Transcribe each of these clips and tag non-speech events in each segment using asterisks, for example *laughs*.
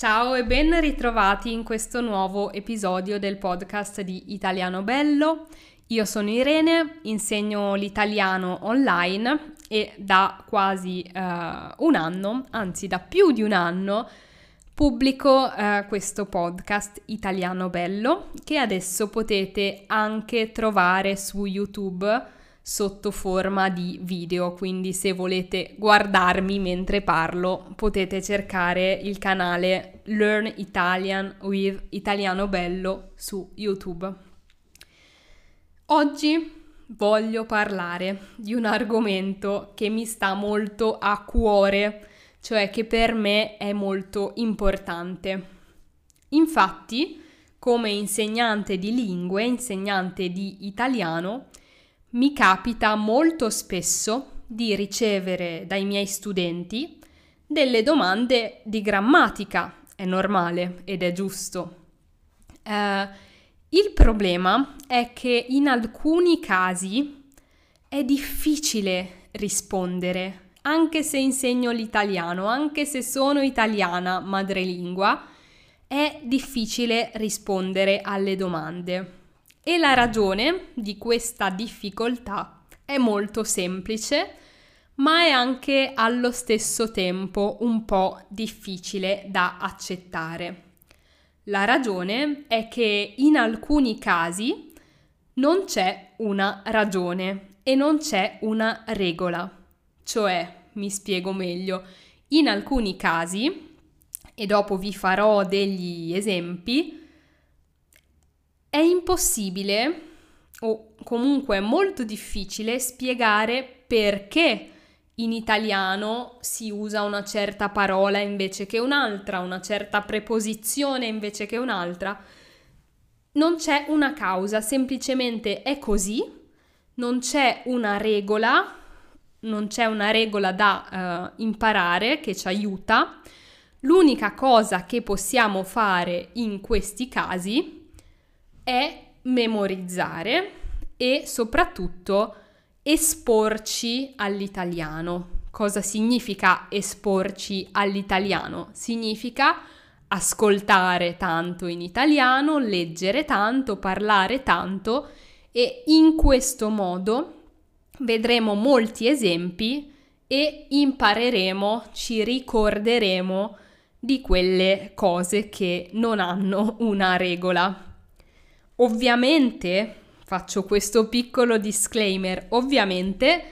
Ciao e ben ritrovati in questo nuovo episodio del podcast di Italiano Bello. Io sono Irene, insegno l'italiano online e da quasi uh, un anno, anzi da più di un anno, pubblico uh, questo podcast Italiano Bello che adesso potete anche trovare su YouTube sotto forma di video, quindi se volete guardarmi mentre parlo potete cercare il canale Learn Italian with Italiano Bello su YouTube. Oggi voglio parlare di un argomento che mi sta molto a cuore, cioè che per me è molto importante. Infatti, come insegnante di lingue, insegnante di italiano, mi capita molto spesso di ricevere dai miei studenti delle domande di grammatica. È normale ed è giusto. Uh, il problema è che in alcuni casi è difficile rispondere, anche se insegno l'italiano, anche se sono italiana madrelingua, è difficile rispondere alle domande. E la ragione di questa difficoltà è molto semplice, ma è anche allo stesso tempo un po' difficile da accettare. La ragione è che in alcuni casi non c'è una ragione e non c'è una regola. Cioè, mi spiego meglio, in alcuni casi, e dopo vi farò degli esempi, è impossibile o comunque molto difficile spiegare perché in italiano si usa una certa parola invece che un'altra, una certa preposizione invece che un'altra. Non c'è una causa, semplicemente è così, non c'è una regola, non c'è una regola da uh, imparare che ci aiuta. L'unica cosa che possiamo fare in questi casi è memorizzare e soprattutto esporci all'italiano. Cosa significa esporci all'italiano? Significa ascoltare tanto in italiano, leggere tanto, parlare tanto e in questo modo vedremo molti esempi e impareremo, ci ricorderemo di quelle cose che non hanno una regola. Ovviamente, faccio questo piccolo disclaimer, ovviamente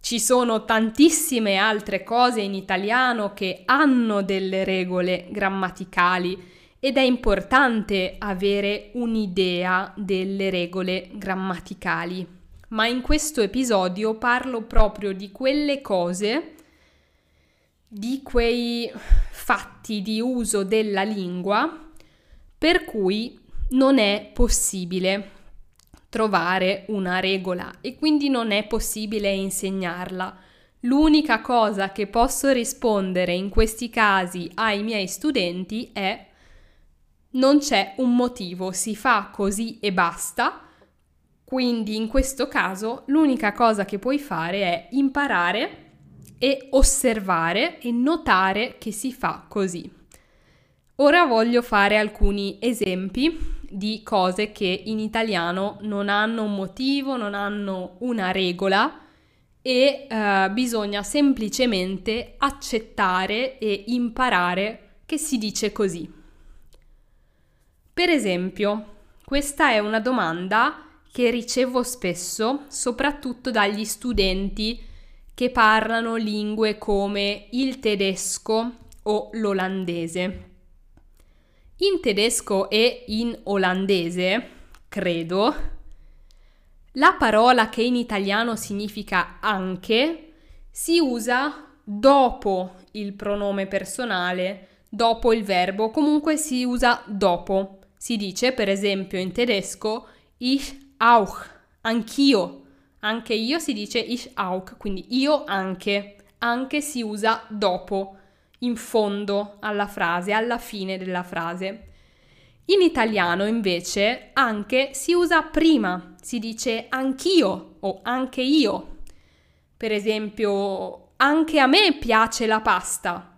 ci sono tantissime altre cose in italiano che hanno delle regole grammaticali ed è importante avere un'idea delle regole grammaticali. Ma in questo episodio parlo proprio di quelle cose, di quei fatti di uso della lingua per cui non è possibile trovare una regola e quindi non è possibile insegnarla. L'unica cosa che posso rispondere in questi casi ai miei studenti è non c'è un motivo, si fa così e basta. Quindi in questo caso l'unica cosa che puoi fare è imparare e osservare e notare che si fa così. Ora voglio fare alcuni esempi di cose che in italiano non hanno un motivo, non hanno una regola e eh, bisogna semplicemente accettare e imparare che si dice così. Per esempio, questa è una domanda che ricevo spesso, soprattutto dagli studenti che parlano lingue come il tedesco o l'olandese. In tedesco e in olandese, credo, la parola che in italiano significa anche si usa dopo il pronome personale, dopo il verbo, comunque si usa dopo. Si dice, per esempio, in tedesco ich auch, anch'io. Anche io si dice ich auch, quindi io anche. Anche si usa dopo in fondo alla frase, alla fine della frase. In italiano invece anche si usa prima, si dice anch'io o anche io. Per esempio, anche a me piace la pasta.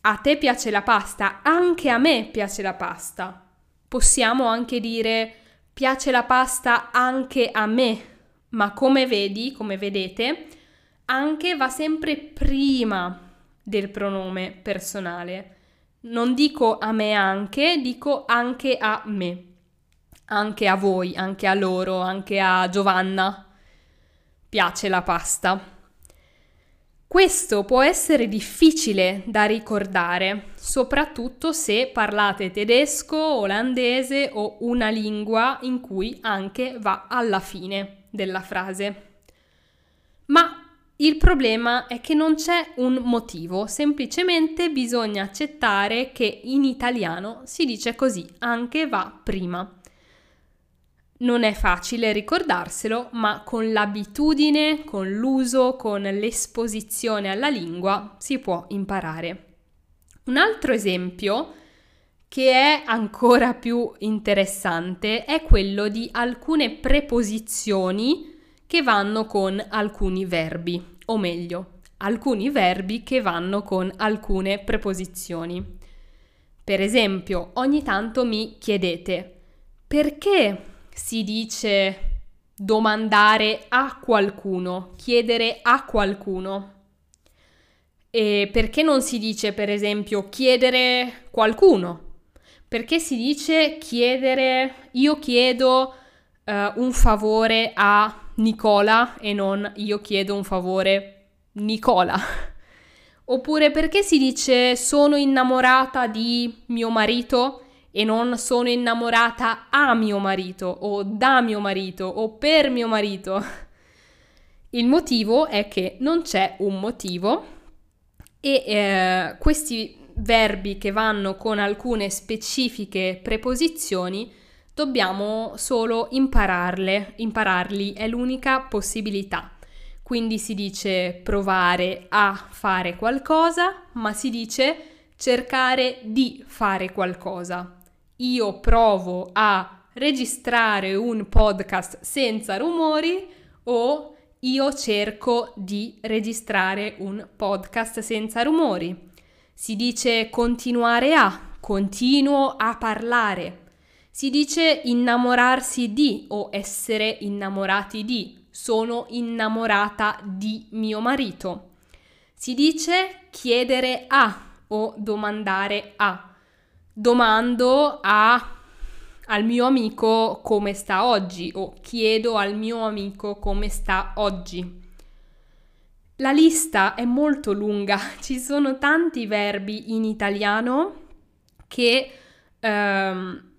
a te piace la pasta, anche a me piace la pasta. Possiamo anche dire piace la pasta anche a me, ma come vedi, come vedete, anche va sempre prima del pronome personale. Non dico a me anche, dico anche a me, anche a voi, anche a loro, anche a Giovanna. Piace la pasta. Questo può essere difficile da ricordare, soprattutto se parlate tedesco, olandese o una lingua in cui anche va alla fine della frase. Ma il problema è che non c'è un motivo, semplicemente bisogna accettare che in italiano si dice così, anche va prima. Non è facile ricordarselo, ma con l'abitudine, con l'uso, con l'esposizione alla lingua si può imparare. Un altro esempio che è ancora più interessante è quello di alcune preposizioni che vanno con alcuni verbi, o meglio, alcuni verbi che vanno con alcune preposizioni. Per esempio, ogni tanto mi chiedete perché si dice domandare a qualcuno, chiedere a qualcuno. E perché non si dice, per esempio, chiedere qualcuno? Perché si dice chiedere, io chiedo uh, un favore a Nicola e non io chiedo un favore Nicola? *laughs* Oppure perché si dice sono innamorata di mio marito e non sono innamorata a mio marito o da mio marito o per mio marito. *laughs* Il motivo è che non c'è un motivo e eh, questi verbi che vanno con alcune specifiche preposizioni dobbiamo solo impararle, impararli, è l'unica possibilità. Quindi si dice provare a fare qualcosa, ma si dice cercare di fare qualcosa io provo a registrare un podcast senza rumori o io cerco di registrare un podcast senza rumori. Si dice continuare a, continuo a parlare. Si dice innamorarsi di o essere innamorati di, sono innamorata di mio marito. Si dice chiedere a o domandare a domando a, al mio amico come sta oggi o chiedo al mio amico come sta oggi. La lista è molto lunga, *laughs* ci sono tanti verbi in italiano che ehm,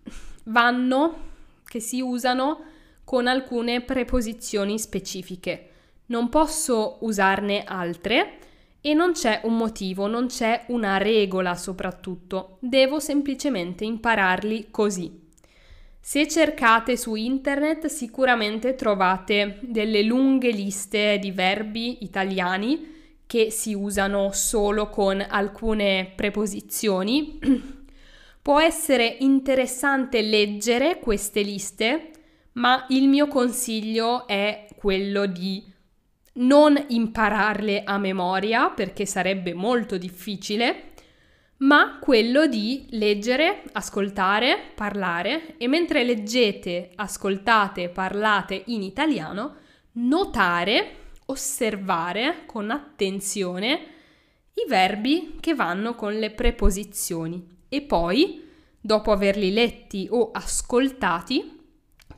vanno, che si usano con alcune preposizioni specifiche. Non posso usarne altre e non c'è un motivo, non c'è una regola soprattutto, devo semplicemente impararli così. Se cercate su internet sicuramente trovate delle lunghe liste di verbi italiani che si usano solo con alcune preposizioni. *clears throat* Può essere interessante leggere queste liste, ma il mio consiglio è quello di non impararle a memoria perché sarebbe molto difficile, ma quello di leggere, ascoltare, parlare e mentre leggete, ascoltate, parlate in italiano, notare, osservare con attenzione i verbi che vanno con le preposizioni e poi, dopo averli letti o ascoltati,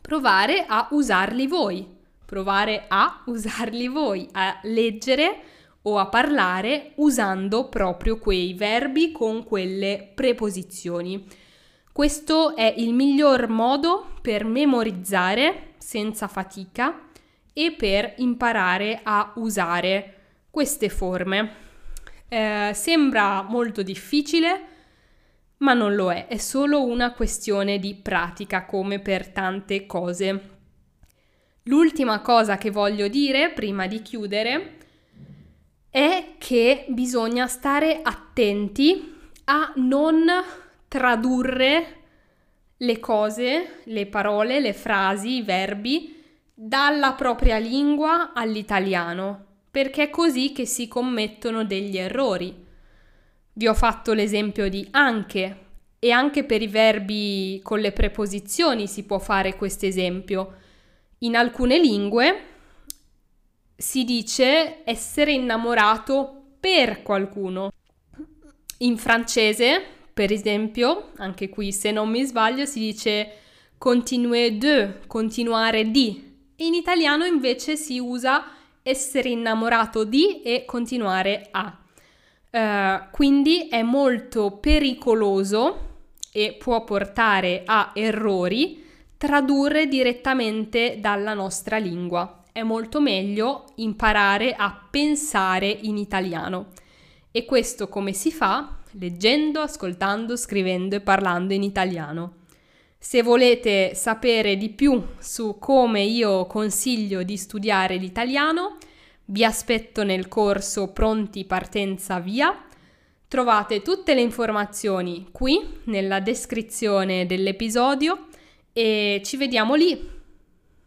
provare a usarli voi provare a usarli voi, a leggere o a parlare usando proprio quei verbi con quelle preposizioni. Questo è il miglior modo per memorizzare senza fatica e per imparare a usare queste forme. Eh, sembra molto difficile, ma non lo è, è solo una questione di pratica come per tante cose. L'ultima cosa che voglio dire prima di chiudere è che bisogna stare attenti a non tradurre le cose, le parole, le frasi, i verbi dalla propria lingua all'italiano, perché è così che si commettono degli errori. Vi ho fatto l'esempio di anche e anche per i verbi con le preposizioni si può fare questo esempio. In alcune lingue si dice essere innamorato per qualcuno. In francese, per esempio, anche qui se non mi sbaglio, si dice continuer de, continuare di. In italiano invece si usa essere innamorato di e continuare a. Uh, quindi è molto pericoloso e può portare a errori tradurre direttamente dalla nostra lingua. È molto meglio imparare a pensare in italiano. E questo come si fa? Leggendo, ascoltando, scrivendo e parlando in italiano. Se volete sapere di più su come io consiglio di studiare l'italiano, vi aspetto nel corso Pronti Partenza Via. Trovate tutte le informazioni qui nella descrizione dell'episodio e ci vediamo lì.